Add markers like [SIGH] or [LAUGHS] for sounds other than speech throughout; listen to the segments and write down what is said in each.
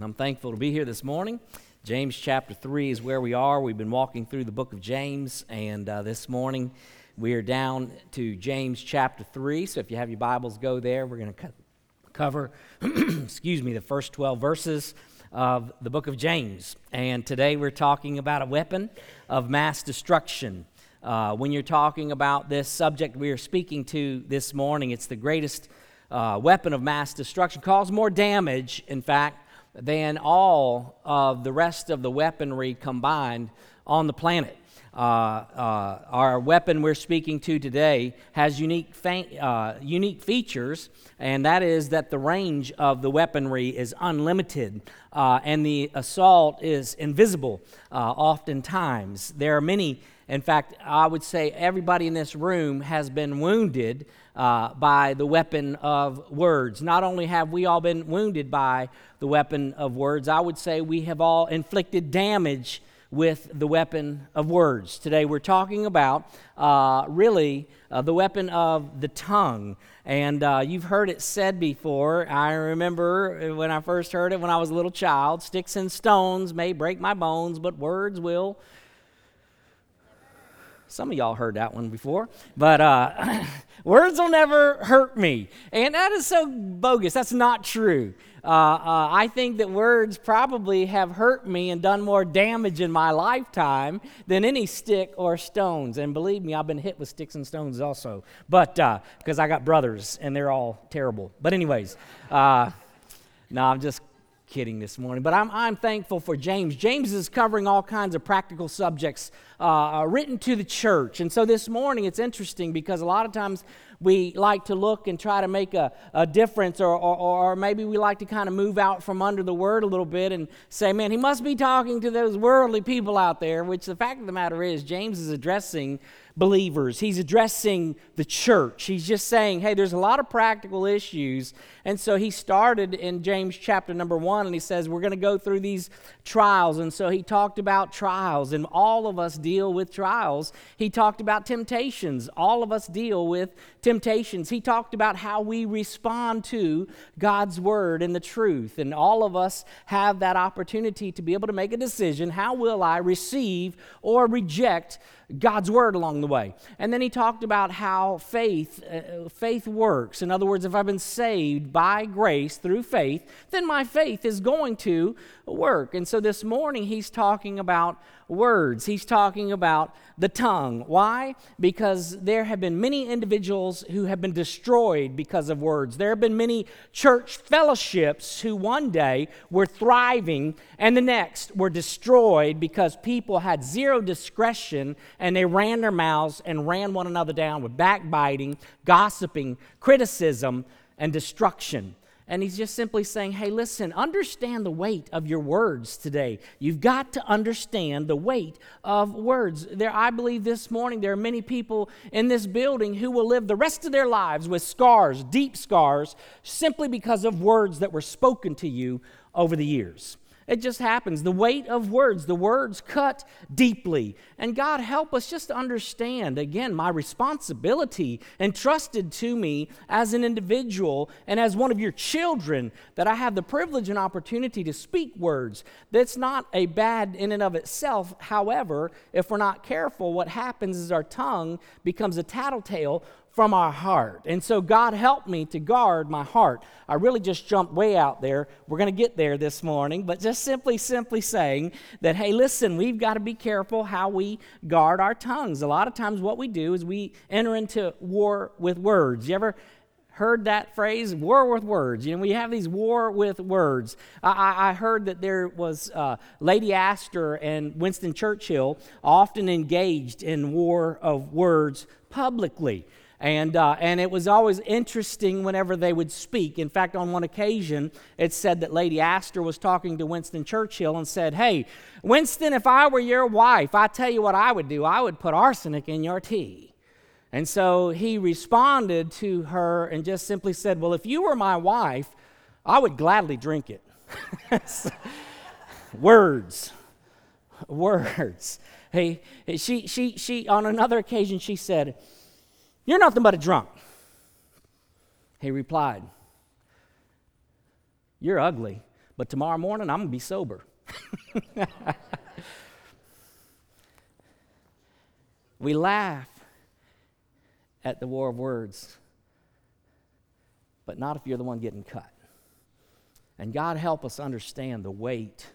I'm thankful to be here this morning. James chapter 3 is where we are. We've been walking through the book of James, and uh, this morning we are down to James chapter 3. So if you have your Bibles, go there. We're going to co- cover, [CLEARS THROAT] excuse me, the first 12 verses of the book of James. And today we're talking about a weapon of mass destruction. Uh, when you're talking about this subject we are speaking to this morning, it's the greatest uh, weapon of mass destruction, cause more damage, in fact, than all of the rest of the weaponry combined on the planet. Uh, uh, our weapon we're speaking to today has unique, fa- uh, unique features, and that is that the range of the weaponry is unlimited uh, and the assault is invisible uh, oftentimes. There are many, in fact, I would say everybody in this room has been wounded uh, by the weapon of words. Not only have we all been wounded by the weapon of words, I would say we have all inflicted damage with the weapon of words. Today we're talking about uh, really uh, the weapon of the tongue. And uh, you've heard it said before. I remember when I first heard it when I was a little child sticks and stones may break my bones, but words will some of y'all heard that one before, but uh, [CLEARS THROAT] words will never hurt me. And that is so bogus. That's not true. Uh, uh, I think that words probably have hurt me and done more damage in my lifetime than any stick or stones. And believe me, I've been hit with sticks and stones also, but because uh, I got brothers and they're all terrible. But, anyways, uh, no, I'm just kidding this morning, but I'm, I'm thankful for James. James is covering all kinds of practical subjects uh, uh, written to the church. And so this morning it's interesting because a lot of times we like to look and try to make a, a difference, or, or, or maybe we like to kind of move out from under the word a little bit and say, man, he must be talking to those worldly people out there, which the fact of the matter is, James is addressing believers. He's addressing the church. He's just saying, hey, there's a lot of practical issues. And so he started in James chapter number one, and he says, we're going to go through these trials. And so he talked about trials, and all of us deal with trials. He talked about temptations. All of us deal with temptations. He talked about how we respond to God's word and the truth. And all of us have that opportunity to be able to make a decision how will I receive or reject God's word along the way. And then he talked about how faith uh, faith works. In other words, if I've been saved by grace through faith, then my faith is going to work. And so this morning he's talking about words. He's talking about the tongue. Why? Because there have been many individuals who have been destroyed because of words. There have been many church fellowships who one day were thriving and the next were destroyed because people had zero discretion and they ran their mouths and ran one another down with backbiting, gossiping, criticism, and destruction. And he's just simply saying, hey, listen, understand the weight of your words today. You've got to understand the weight of words. There, I believe this morning there are many people in this building who will live the rest of their lives with scars, deep scars, simply because of words that were spoken to you over the years. It just happens. The weight of words, the words cut deeply. And God, help us just understand, again, my responsibility entrusted to me as an individual and as one of your children, that I have the privilege and opportunity to speak words. That's not a bad in and of itself. However, if we're not careful, what happens is our tongue becomes a tattletale from our heart. And so, God help me to guard my heart. I really just jumped way out there. We're going to get there this morning, but just simply, simply saying that, hey, listen, we've got to be careful how we guard our tongues. A lot of times, what we do is we enter into war with words. You ever heard that phrase war with words you know we have these war with words i, I heard that there was uh, lady astor and winston churchill often engaged in war of words publicly and, uh, and it was always interesting whenever they would speak. In fact, on one occasion, it said that Lady Astor was talking to Winston Churchill and said, Hey, Winston, if I were your wife, I tell you what I would do. I would put arsenic in your tea. And so he responded to her and just simply said, Well, if you were my wife, I would gladly drink it. [LAUGHS] Words. Words. Hey, she, she, she, on another occasion, she said, you're nothing but a drunk. He replied, You're ugly, but tomorrow morning I'm going to be sober. [LAUGHS] we laugh at the war of words, but not if you're the one getting cut. And God help us understand the weight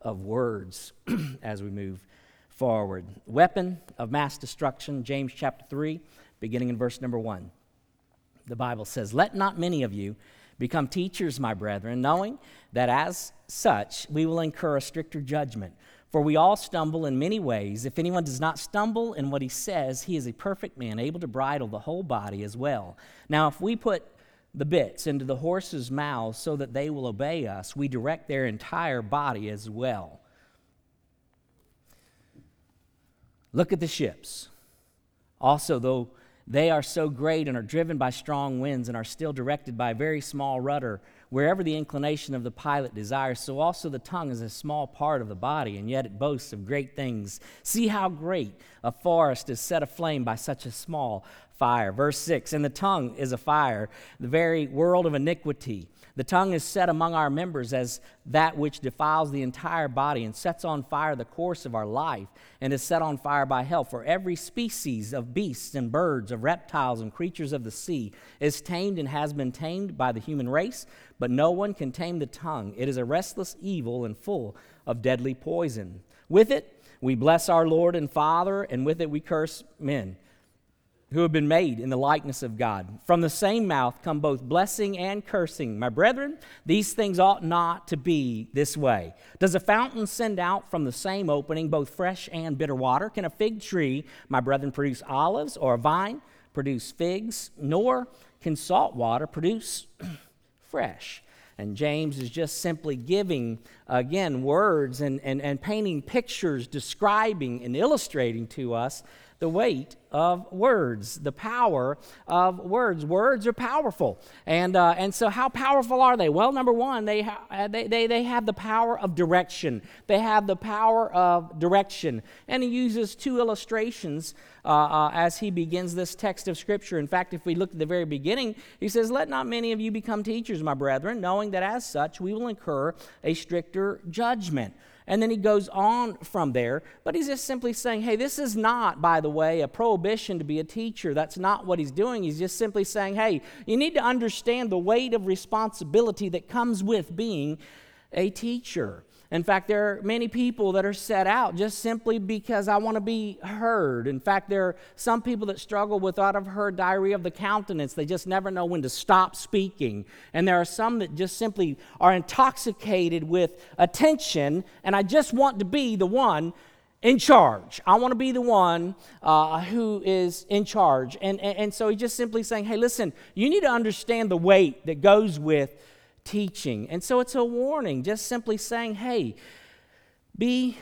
of words [CLEARS THROAT] as we move forward. Weapon of mass destruction, James chapter 3, beginning in verse number 1. The Bible says, Let not many of you become teachers, my brethren, knowing that as such we will incur a stricter judgment. For we all stumble in many ways. If anyone does not stumble in what he says, he is a perfect man, able to bridle the whole body as well. Now, if we put the bits into the horses' mouths so that they will obey us, we direct their entire body as well. Look at the ships. Also, though they are so great and are driven by strong winds and are still directed by a very small rudder, wherever the inclination of the pilot desires, so also the tongue is a small part of the body, and yet it boasts of great things. See how great a forest is set aflame by such a small fire. Verse 6 And the tongue is a fire, the very world of iniquity. The tongue is set among our members as that which defiles the entire body and sets on fire the course of our life and is set on fire by hell. For every species of beasts and birds, of reptiles and creatures of the sea is tamed and has been tamed by the human race, but no one can tame the tongue. It is a restless evil and full of deadly poison. With it, we bless our Lord and Father, and with it, we curse men who have been made in the likeness of God. From the same mouth come both blessing and cursing. My brethren, these things ought not to be this way. Does a fountain send out from the same opening both fresh and bitter water? Can a fig tree, my brethren, produce olives, or a vine produce figs? Nor can salt water produce [CLEARS THROAT] fresh. And James is just simply giving, again, words and, and, and painting pictures, describing and illustrating to us the weight of words, the power of words. Words are powerful. And, uh, and so, how powerful are they? Well, number one, they, ha- uh, they, they, they have the power of direction. They have the power of direction. And he uses two illustrations uh, uh, as he begins this text of Scripture. In fact, if we look at the very beginning, he says, Let not many of you become teachers, my brethren, knowing that as such we will incur a stricter judgment. And then he goes on from there, but he's just simply saying, hey, this is not, by the way, a prohibition to be a teacher. That's not what he's doing. He's just simply saying, hey, you need to understand the weight of responsibility that comes with being a teacher. In fact, there are many people that are set out just simply because I want to be heard. In fact, there are some people that struggle with what I've heard diarrhea of the countenance. They just never know when to stop speaking. And there are some that just simply are intoxicated with attention, and I just want to be the one in charge. I want to be the one uh, who is in charge. And, and, and so he's just simply saying, hey, listen, you need to understand the weight that goes with teaching. And so it's a warning, just simply saying, hey, be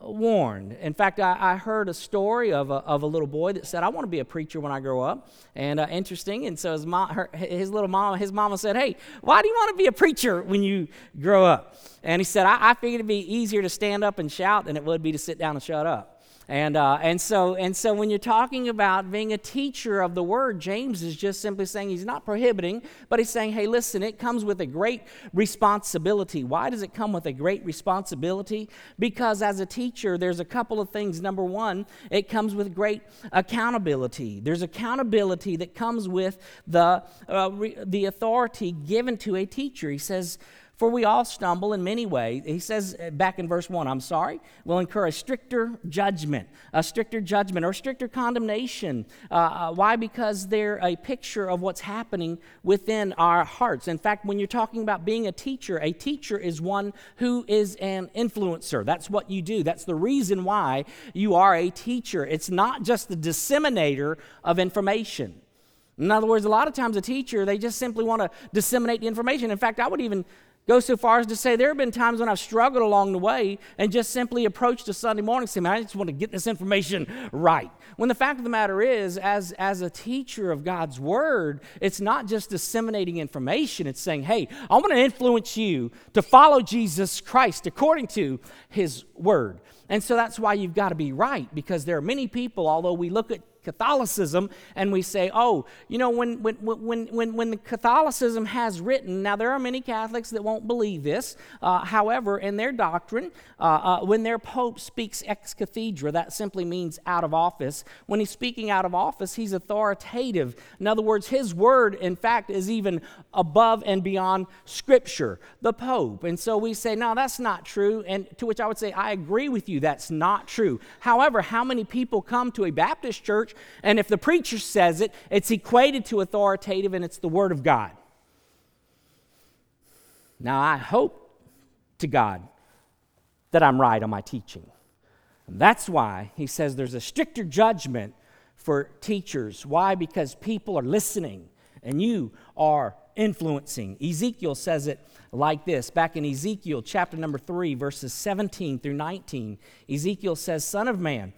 warned. In fact, I, I heard a story of a, of a little boy that said, I want to be a preacher when I grow up. And uh, interesting. And so his, mom, her, his little mama, his mama said, Hey, why do you want to be a preacher when you grow up? And he said, I, I figured it'd be easier to stand up and shout than it would be to sit down and shut up. And, uh, and, so, and so when you're talking about being a teacher of the word, James is just simply saying he's not prohibiting, but he's saying, hey, listen, it comes with a great responsibility. Why does it come with a great responsibility? Because as a teacher, there's a couple of things. Number one, it comes with great accountability. There's accountability that comes with the, uh, re- the authority given to a teacher. He says, for we all stumble in many ways. He says back in verse 1, I'm sorry, We'll incur a stricter judgment, a stricter judgment or stricter condemnation. Uh, uh, why? Because they're a picture of what's happening within our hearts. In fact, when you're talking about being a teacher, a teacher is one who is an influencer. That's what you do. That's the reason why you are a teacher. It's not just the disseminator of information. In other words, a lot of times a teacher, they just simply want to disseminate the information. In fact, I would even Go so far as to say there have been times when I've struggled along the way and just simply approached a Sunday morning and Man, I just want to get this information right. When the fact of the matter is, as, as a teacher of God's Word, it's not just disseminating information, it's saying, Hey, I want to influence you to follow Jesus Christ according to His Word. And so that's why you've got to be right, because there are many people, although we look at Catholicism and we say, oh, you know, when, when, when, when, when the Catholicism has written, now there are many Catholics that won't believe this. Uh, however, in their doctrine, uh, uh, when their Pope speaks ex cathedra, that simply means out of office. When he's speaking out of office, he's authoritative. In other words, his word, in fact, is even above and beyond Scripture, the Pope. And so we say, no, that's not true. And to which I would say, I agree with you, that's not true. However, how many people come to a Baptist church and if the preacher says it, it's equated to authoritative and it's the Word of God? Now, I hope to God that I'm right on my teaching. And that's why he says there's a stricter judgment for teachers. Why? Because people are listening and you are influencing. Ezekiel says it like this back in Ezekiel chapter number 3, verses 17 through 19. Ezekiel says, Son of man,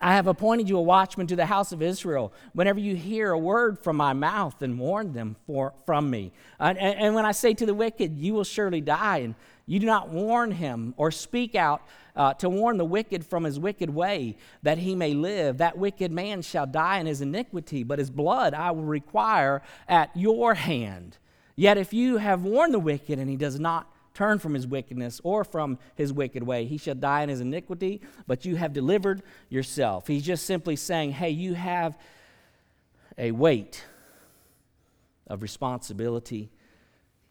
I have appointed you a watchman to the house of Israel. Whenever you hear a word from my mouth, then warn them for, from me. and, and when I say to the wicked, you will surely die, and you do not warn him or speak out uh, to warn the wicked from his wicked way, that he may live. That wicked man shall die in his iniquity, but his blood I will require at your hand. Yet if you have warned the wicked and he does not turn from his wickedness or from his wicked way, he shall die in his iniquity, but you have delivered yourself. He's just simply saying, hey, you have a weight of responsibility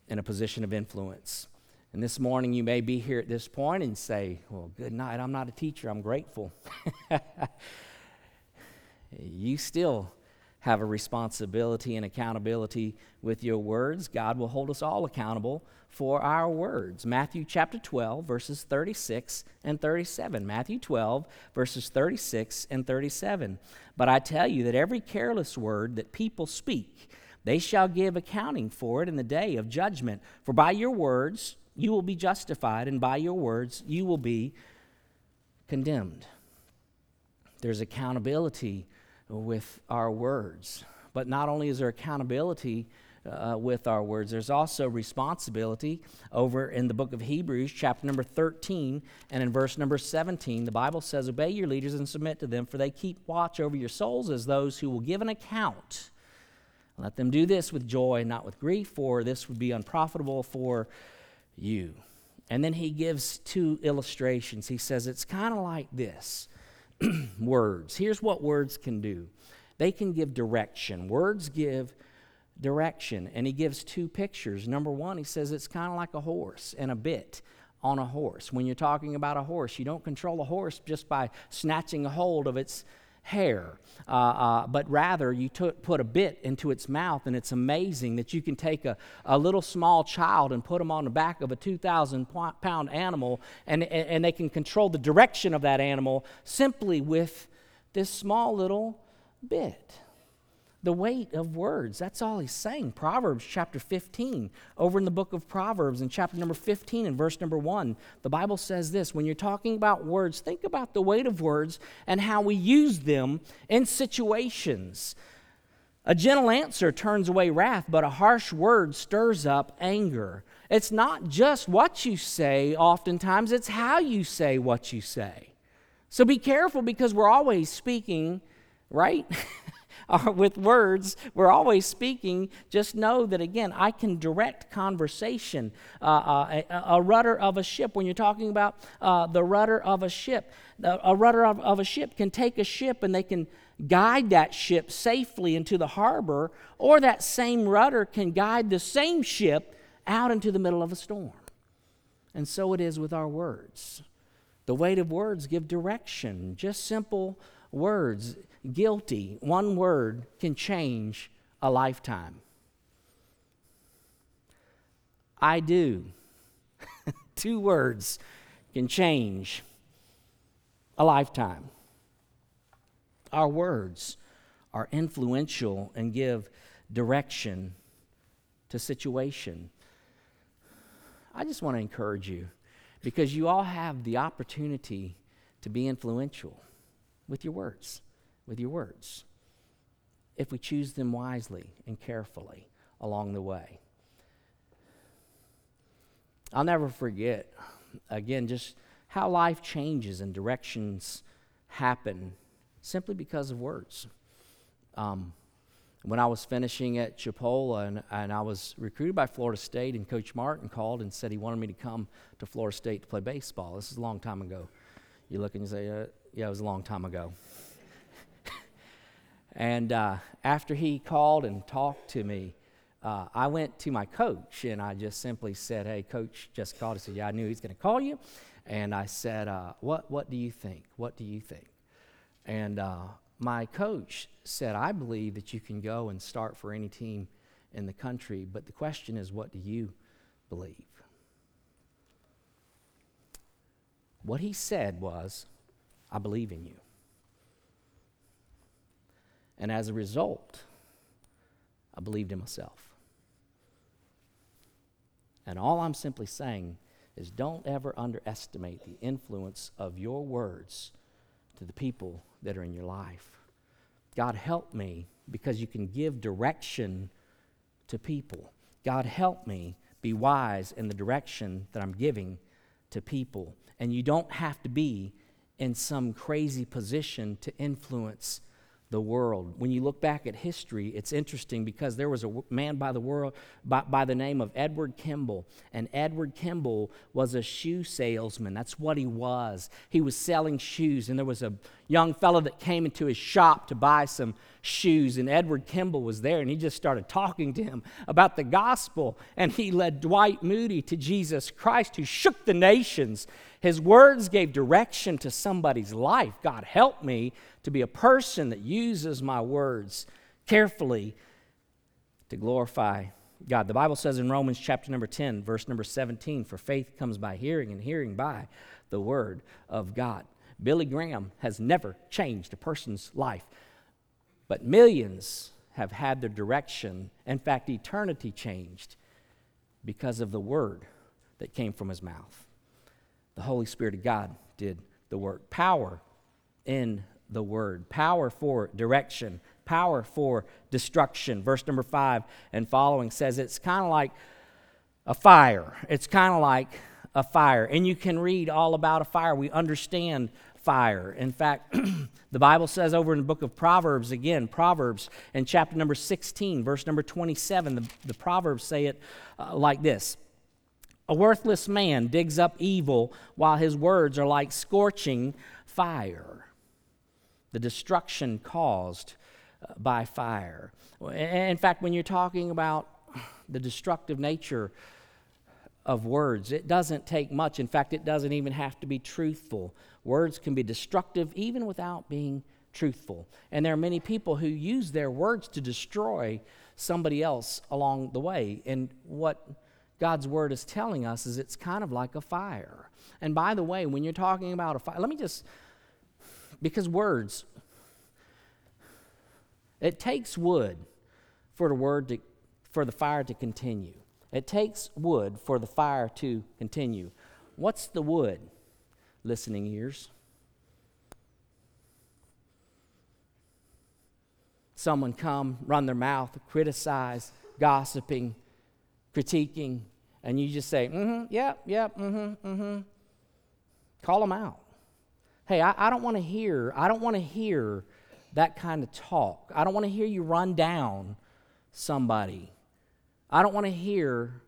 in a position of influence. And this morning you may be here at this point and say, Well, good night. I'm not a teacher. I'm grateful. [LAUGHS] you still have a responsibility and accountability with your words. God will hold us all accountable for our words. Matthew chapter 12, verses 36 and 37. Matthew 12, verses 36 and 37. But I tell you that every careless word that people speak, they shall give accounting for it in the day of judgment. For by your words, you will be justified, and by your words, you will be condemned. There's accountability with our words. But not only is there accountability uh, with our words, there's also responsibility over in the book of Hebrews, chapter number 13, and in verse number 17. The Bible says, Obey your leaders and submit to them, for they keep watch over your souls as those who will give an account. Let them do this with joy, not with grief, for this would be unprofitable for you. And then he gives two illustrations. He says it's kind of like this [CLEARS THROAT] words. Here's what words can do they can give direction. Words give direction. And he gives two pictures. Number one, he says it's kind of like a horse and a bit on a horse. When you're talking about a horse, you don't control a horse just by snatching a hold of its hair, uh, uh, but rather you put a bit into its mouth, and it's amazing that you can take a, a little small child and put them on the back of a 2,000 pound animal, and, and they can control the direction of that animal simply with this small little bit the weight of words. That's all he's saying. Proverbs chapter 15, over in the book of Proverbs, in chapter number 15 and verse number 1, the Bible says this When you're talking about words, think about the weight of words and how we use them in situations. A gentle answer turns away wrath, but a harsh word stirs up anger. It's not just what you say, oftentimes, it's how you say what you say. So be careful because we're always speaking, right? [LAUGHS] [LAUGHS] with words, we're always speaking. Just know that, again, I can direct conversation. Uh, uh, a, a, rudder of a ship, when you're talking about uh, the rudder of a ship, a rudder of, of a ship can take a ship and they can guide that ship safely into the harbor, or that same rudder can guide the same ship out into the middle of a storm. And so it is with our words. The weight of words give direction, just simple words guilty, one word can change a lifetime. I do. [LAUGHS] Two words can change a lifetime. Our words are influential and give direction to situation. I just want to encourage you because you all have the opportunity to be influential with your words with your words if we choose them wisely and carefully along the way. I'll never forget, again, just how life changes and directions happen simply because of words. Um, when I was finishing at Chipola and, and I was recruited by Florida State, and Coach Martin called and said he wanted me to come to Florida State to play baseball. This is a long time ago. You look and you say, uh, Yeah, it was a long time ago. And uh, after he called and talked to me, uh, I went to my coach and I just simply said, Hey, coach just called. He said, Yeah, I knew he's going to call you. And I said, uh, what, what do you think? What do you think? And uh, my coach said, I believe that you can go and start for any team in the country, but the question is, what do you believe? What he said was, I believe in you. And as a result, I believed in myself. And all I'm simply saying is don't ever underestimate the influence of your words to the people that are in your life. God, help me because you can give direction to people. God, help me be wise in the direction that I'm giving to people. And you don't have to be in some crazy position to influence the world. When you look back at history, it's interesting because there was a man by the world by, by, the name of Edward Kimball, and Edward Kimball was a shoe salesman. That's what he was. He was selling shoes, and there was a young fellow that came into his shop to buy some shoes, and Edward Kimball was there, and he just started talking to him about the gospel, and he led Dwight Moody to Jesus Christ, who shook the nations. His words gave direction to somebody's life. God help me to be a person that uses my words carefully to glorify God. The Bible says in Romans chapter number 10, verse number 17, for faith comes by hearing, and hearing by the word of God. Billy Graham has never changed a person's life, but millions have had their direction, in fact, eternity changed because of the word that came from his mouth. The Holy Spirit of God did the work. Power in the word. Power for direction, power for destruction. Verse number five and following says it's kind of like a fire. It's kind of like a fire. And you can read all about a fire. We understand fire. In fact, [CLEARS THROAT] the Bible says over in the book of Proverbs, again, Proverbs in chapter number 16, verse number 27, the, the Proverbs say it uh, like this A worthless man digs up evil while his words are like scorching fire the destruction caused uh, by fire. In fact, when you're talking about the destructive nature of words, it doesn't take much. In fact, it doesn't even have to be truthful. Words can be destructive even without being truthful. And there are many people who use their words to destroy somebody else along the way. And what God's word is telling us is it's kind of like a fire. And by the way, when you're talking about a fire, let me just because words, it takes wood for the word to, for the fire to continue. It takes wood for the fire to continue. What's the wood? Listening ears. Someone come, run their mouth, criticize, gossiping, critiquing, and you just say, mm-hmm, yep, yep, mm-hmm, mm-hmm. Call them out. Hey, I, I don't want to hear, I don't want to hear that kind of talk. I don't want to hear you run down somebody. I don't want to hear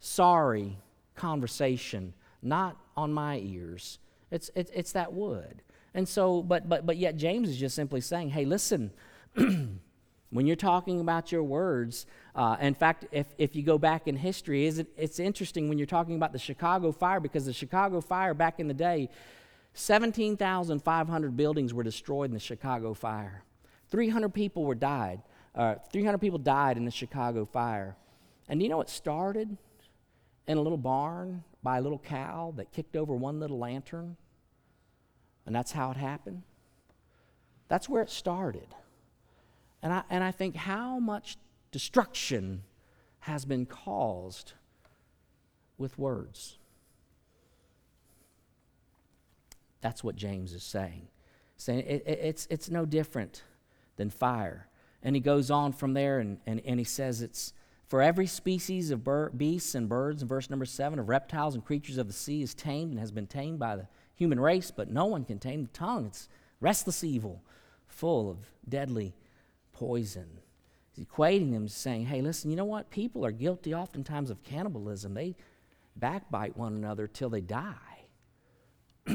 sorry conversation, not on my ears. It's, it's, it's that wood. And so, but, but, but yet James is just simply saying, hey, listen, [CLEARS THROAT] when you're talking about your words, uh, in fact, if, if you go back in history, is it, it's interesting when you're talking about the Chicago fire because the Chicago fire back in the day, 17,500 buildings were destroyed in the Chicago fire. 300 people were died. Uh, 300 people died in the Chicago fire. And you know it started in a little barn by a little cow that kicked over one little lantern? And that's how it happened. That's where it started. And I, and I think how much destruction has been caused with words. That's what James is saying. Saying it, it, it's, it's no different than fire. And he goes on from there and, and, and he says it's for every species of bird, beasts and birds, in verse number seven, of reptiles and creatures of the sea is tamed and has been tamed by the human race, but no one can tame the tongue. It's restless evil, full of deadly poison. He's equating them, saying, hey, listen, you know what? People are guilty oftentimes of cannibalism. They backbite one another till they die. [CLEARS THROAT]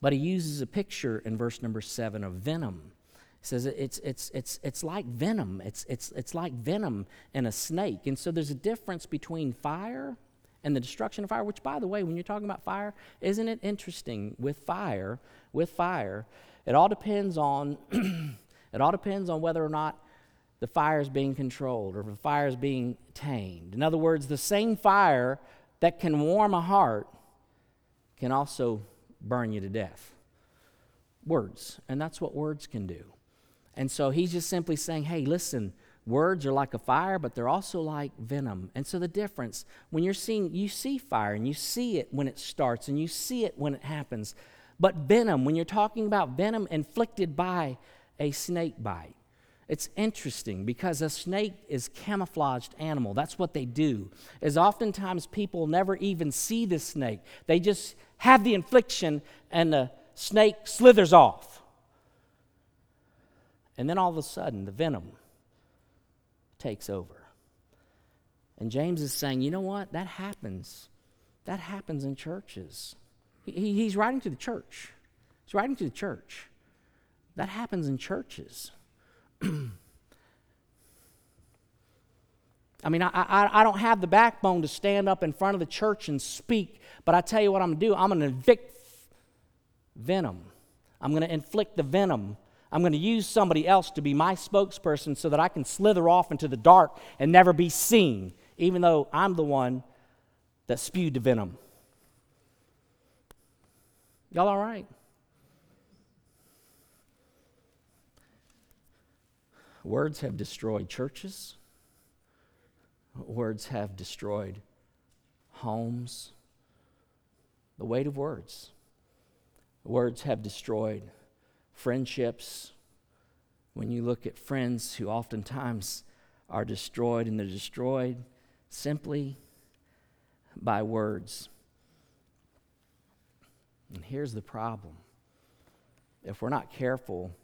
but he uses a picture in verse number seven of venom. He says it's, it's, it's, it's like venom. It's, it's, it's like venom in a snake. And so there's a difference between fire and the destruction of fire, which, by the way, when you're talking about fire, isn't it interesting with fire, with fire, it all depends on, [CLEARS THROAT] it all depends on whether or not the fire is being controlled or the fire is being tamed. In other words, the same fire that can warm a heart can also burn you to death. Words. And that's what words can do. And so he's just simply saying, hey, listen, words are like a fire, but they're also like venom. And so the difference, when you're seeing, you see fire and you see it when it starts and you see it when it happens. But venom, when you're talking about venom inflicted by a snake bite, it's interesting because a snake is camouflaged animal. That's what they do. Is oftentimes people never even see the snake. They just have the infliction and the snake slithers off. And then all of a sudden the venom takes over. And James is saying, you know what? That happens. That happens in churches. He, he's writing to the church. He's writing to the church. That happens in churches. [CLEARS THROAT] I mean, I, I, I, don't have the backbone to stand up in front of the church and speak, but I tell you what I'm going to do. I'm going to evict venom. I'm going to inflict the venom. I'm going to use somebody else to be my spokesperson so that I can slither off into the dark and never be seen, even though I'm the one that spewed the venom. Y'all all right? Words have destroyed churches. Words have destroyed homes. The weight of words. Words have destroyed friendships. When you look at friends who oftentimes are destroyed, and they're destroyed simply by words. And here's the problem if we're not careful,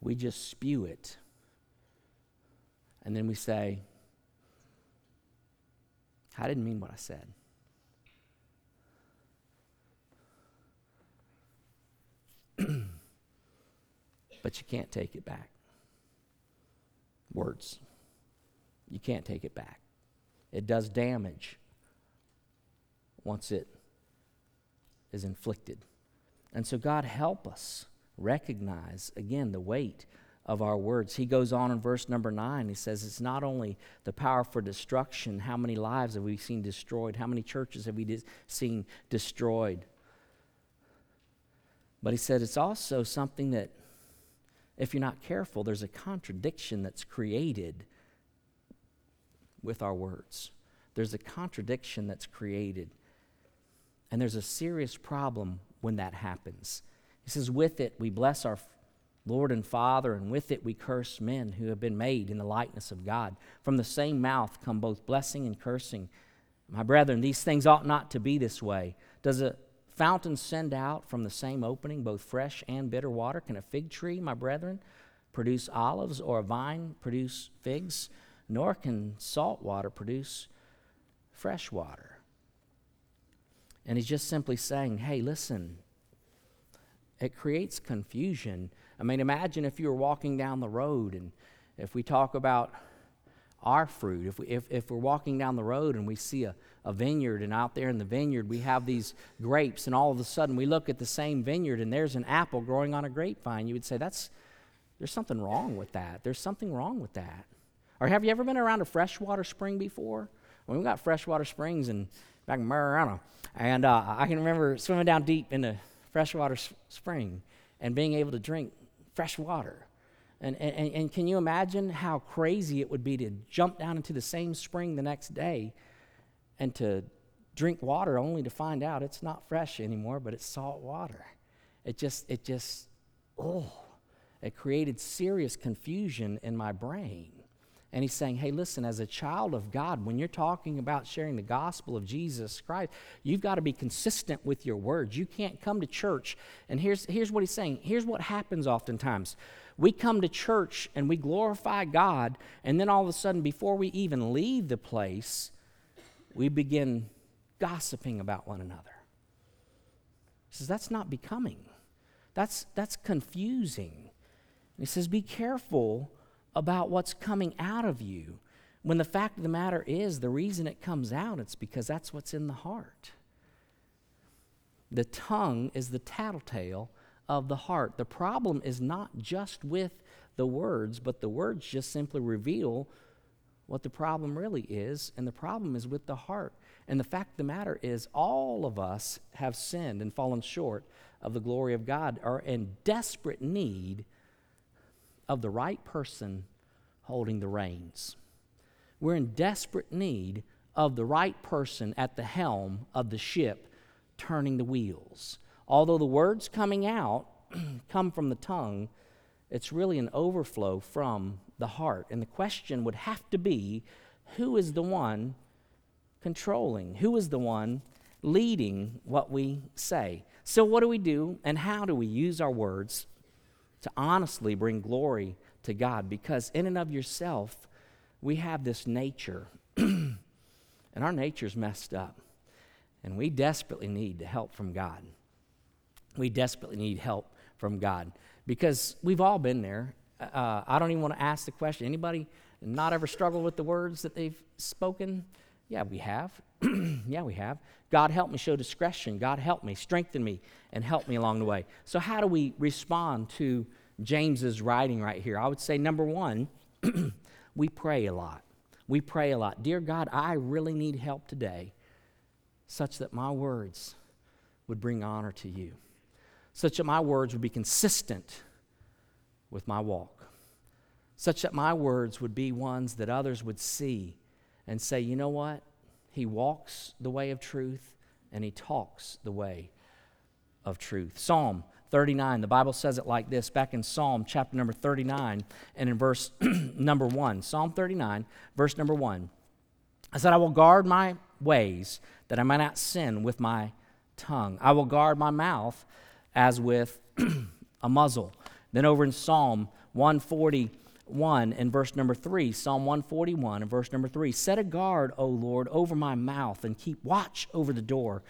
we just spew it and then we say, I didn't mean what I said. But you can't take it back. Words. You can't take it back. It does damage once it is inflicted. And so, God, help us recognize, again, the weight of our words. He goes on in verse number nine. He says, It's not only the power for destruction. How many lives have we seen destroyed? How many churches have we seen destroyed? But he said, It's also something that, if you're not careful, there's a contradiction that's created with our words. There's a contradiction that's created. And there's a serious problem when that happens. He says, With it, we bless our Lord and Father, and with it we curse men who have been made in the likeness of God. From the same mouth come both blessing and cursing. My brethren, these things ought not to be this way. Does a fountain send out from the same opening both fresh and bitter water? Can a fig tree, my brethren, produce olives, or a vine produce figs? Nor can salt water produce fresh water. And he's just simply saying, hey, listen, it creates confusion I mean, imagine if you were walking down the road and if we talk about our fruit, if, we, if, if we're walking down the road and we see a, a vineyard, and out there in the vineyard we have these grapes, and all of a sudden we look at the same vineyard and there's an apple growing on a grapevine, you would say, that's, there's something wrong with that. There's something wrong with that. Or have you ever been around a freshwater spring before? Well, we got freshwater springs in back in Marianna, and uh, I can remember swimming down deep in a freshwater s- spring and being able to drink fresh water. And, and, and can you imagine how crazy it would be to jump down into the same spring the next day and to drink water only to find out it's not fresh anymore, but it's salt water? It just, it just, oh, it created serious confusion in my brain. And he's saying, hey, listen, as a child of God, when you're talking about sharing the gospel of Jesus Christ, you've got to be consistent with your words. You can't come to church. And here's, here's what he's saying here's what happens oftentimes. We come to church and we glorify God, and then all of a sudden, before we even leave the place, we begin gossiping about one another. He says, that's not becoming. That's, that's confusing. And he says, be careful about what's coming out of you. When the fact of the matter is, the reason it comes out, it's because that's what's in the heart. The tongue is the tattletale of the heart. The problem is not just with the words, but the words just simply reveal what the problem really is, and the problem is with the heart. And the fact of the matter is, all of us have sinned and fallen short of the glory of God, are in desperate need of the right person holding the reins. We're in desperate need of the right person at the helm of the ship turning the wheels. Although the words coming out [CLEARS THROAT] come from the tongue, it's really an overflow from the heart. And the question would have to be who is the one controlling? Who is the one leading what we say? So, what do we do, and how do we use our words to honestly bring glory to God? Because, in and of yourself, we have this nature, [CLEARS THROAT] and our nature's messed up. And we desperately need the help from God. We desperately need help from God because we've all been there. Uh, I don't even want to ask the question anybody not ever struggled with the words that they've spoken? Yeah, we have. [CLEARS THROAT] yeah, we have. God help me show discretion. God help me, strengthen me, and help me along the way. So, how do we respond to James's writing right here? I would say number one, [CLEARS THROAT] we pray a lot. We pray a lot. Dear God, I really need help today, such that my words would bring honor to you, such that my words would be consistent with my walk, such that my words would be ones that others would see and say, you know what? He walks the way of truth and he talks the way of truth. Psalm 39, the Bible says it like this back in Psalm chapter number 39 and in verse [CLEARS THROAT] number 1. Psalm 39, verse number 1. I said, I will guard my ways that I might not sin with my tongue. I will guard my mouth as with [CLEARS THROAT] a muzzle. Then over in Psalm 140, 1 and verse number 3, Psalm 141 and verse number 3. Set a guard, O Lord, over my mouth and keep watch over the door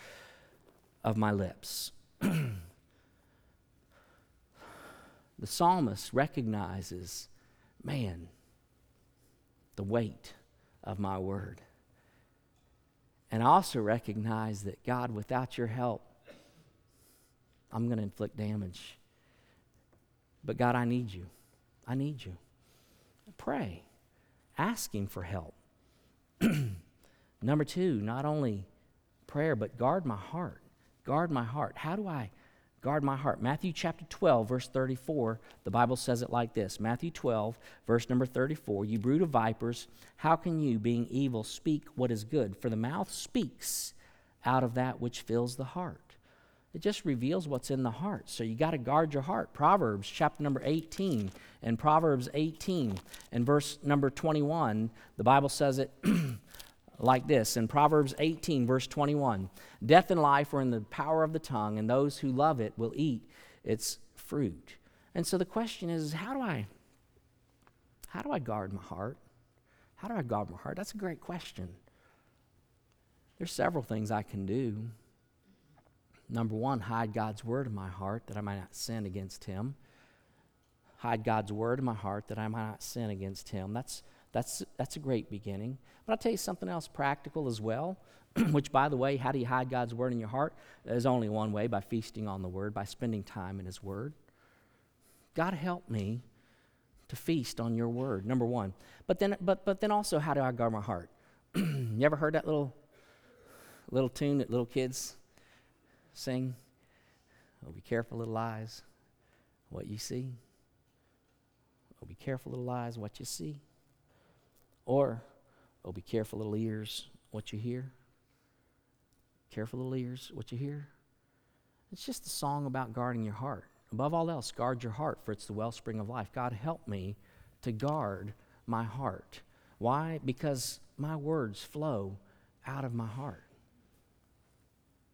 of my lips. [CLEARS THROAT] the psalmist recognizes, man, the weight of my word. And I also recognize that, God, without your help, I'm going to inflict damage. But God, I need you. I need you. Pray. Ask Him for help. [CLEARS THROAT] Number two, not only prayer, but guard my heart. Guard my heart. How do I guard my heart? Matthew chapter 12, verse 34, the Bible says it like this Matthew 12, verse number 34 You brood of vipers, how can you, being evil, speak what is good? For the mouth speaks out of that which fills the heart. It just reveals what's in the heart. So you got to guard your heart. Proverbs chapter number 18 and Proverbs 18 and verse number 21, the Bible says it [CLEARS THROAT] like this in Proverbs 18, verse 21 Death and life are in the power of the tongue, and those who love it will eat its fruit. And so the question is, how do I how do I guard my heart? How do I guard my heart? That's a great question. There's several things I can do. Number one, hide God's word in my heart that I might not sin against him. Hide God's word in my heart that I might not sin against him. That's, that's, that's a great beginning. But I'll tell you something else practical as well, [CLEARS THROAT] which, by the way, how do you hide God's word in your heart? There's only one way by feasting on the word, by spending time in his word. God help me to feast on your word, number one. But then, but, but then also, how do I guard my heart? [CLEARS THROAT] you ever heard that little, little tune that little kids sing, Oh, be careful, little eyes, what you see. Oh, be careful, little eyes, what you see. Or, Oh, be careful, little ears, what you hear. Careful, little ears, what you hear. It's just a song about guarding your heart. Above all else, guard your heart, for it's the wellspring of life. God, help me to guard my heart. Why? Because my words flow out of my heart.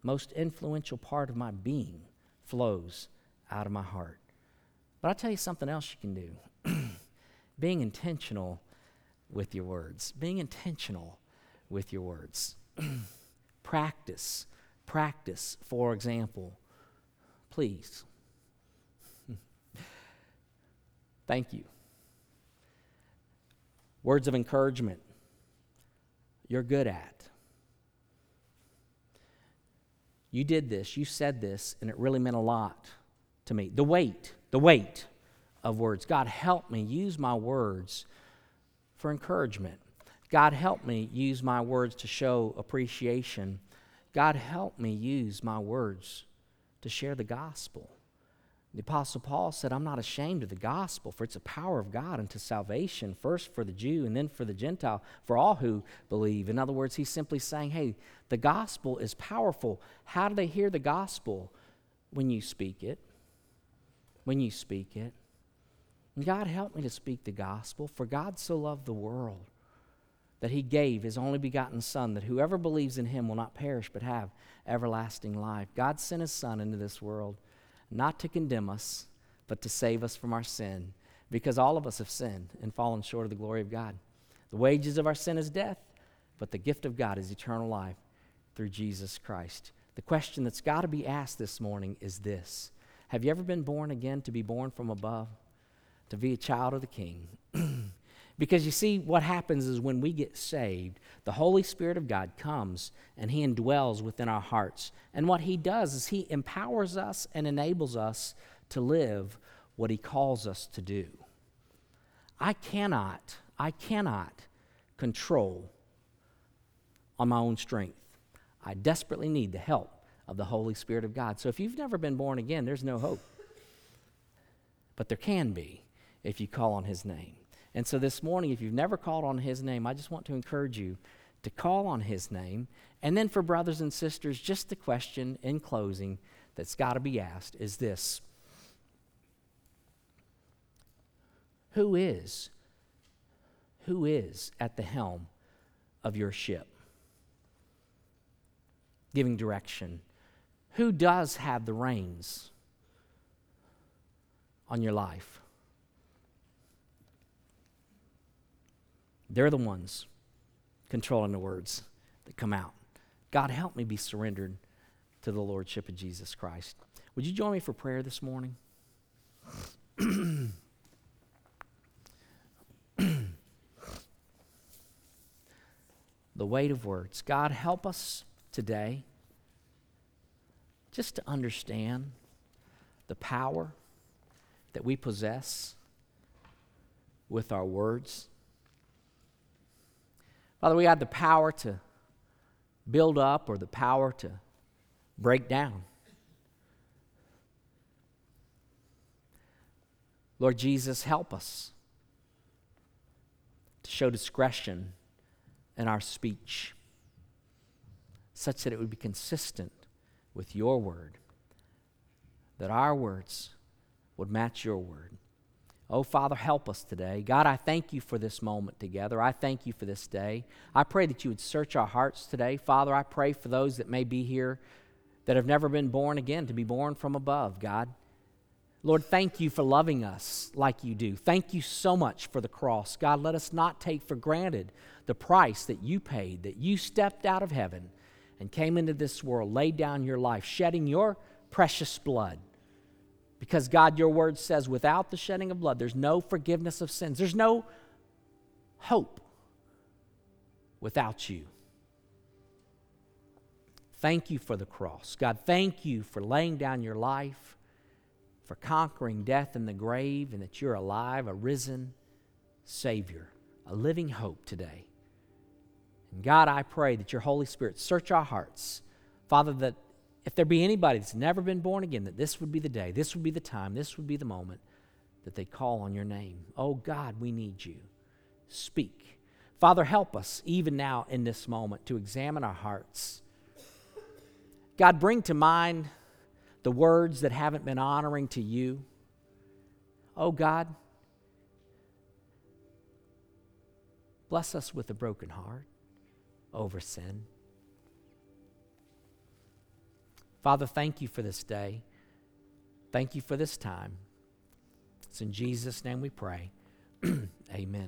Most influential part of my being flows out of my heart. But I'll tell you something else you can do [CLEARS THROAT] being intentional with your words. Being intentional with your words. [CLEARS THROAT] practice, practice, for example. Please. [LAUGHS] Thank you. Words of encouragement, you're good at. You did this, you said this, and it really meant a lot to me. The weight, the weight of words. God, help me use my words for encouragement. God, help me use my words to show appreciation. God, help me use my words to share the gospel. The Apostle Paul said, I'm not ashamed of the gospel, for it's a power of God unto salvation, first for the Jew and then for the Gentile, for all who believe. In other words, he's simply saying, hey, the gospel is powerful. How do they hear the gospel? When you speak it. When you speak it. And God, help me to speak the gospel, for God so loved the world that he gave his only begotten Son, that whoever believes in him will not perish but have everlasting life. God sent his Son into this world not to condemn us, but to save us from our sin, because all of us have sinned and fallen short of the glory of God. The wages of our sin is death, but the gift of God is eternal life through Jesus Christ. The question that's got to be asked this morning is this Have you ever been born again to be born from above, to be a child of the King? [CLEARS THROAT] Because you see, what happens is when we get saved, the Holy Spirit of God comes and He indwells within our hearts. And what He does is He empowers us and enables us to live what He calls us to do. I cannot, I cannot control on my own strength. I desperately need the help of the Holy Spirit of God. So if you've never been born again, there's no hope. But there can be if you call on His name. And so this morning, if you've never called on his name, I just want to encourage you to call on his name. And then for brothers and sisters, just the question in closing that's got to be asked is this Who is, who is at the helm of your ship? Giving direction. Who does have the reins on your life? They're the ones controlling the words that come out. God, help me be surrendered to the Lordship of Jesus Christ. Would you join me for prayer this morning? [CLEARS THROAT] the weight of words. God, help us today just to understand the power that we possess with our words. Father, we have the power to build up or the power to break down. Lord Jesus, help us to show discretion in our speech, such that it would be consistent with your word, that our words would match your word. Oh, Father, help us today. God, I thank you for this moment together. I thank you for this day. I pray that you would search our hearts today. Father, I pray for those that may be here that have never been born again to be born from above, God. Lord, thank you for loving us like you do. Thank you so much for the cross. God, let us not take for granted the price that you paid, that you stepped out of heaven and came into this world, laid down your life, shedding your precious blood because God, your word says, without the shedding of blood, there's no forgiveness of sins. There's no hope without you. Thank you for the cross. God, thank you for laying down your life, for conquering death and the grave, and that you're alive, a risen Savior, a living hope today. And God, I pray that your Holy Spirit search our hearts. Father, that if there be anybody that's never been born again, that this would be the day, this would be the time, this would be the moment that they call on your name. Oh God, we need you. Speak. Father, help us even now in this moment to examine our hearts. God, bring to mind the words that haven't been honoring to you. Oh God, Bless us with a broken heart over sin. Father, thank you for this day. Thank you for this time. It's in Jesus' name we pray. [CLEARS THROAT] Amen.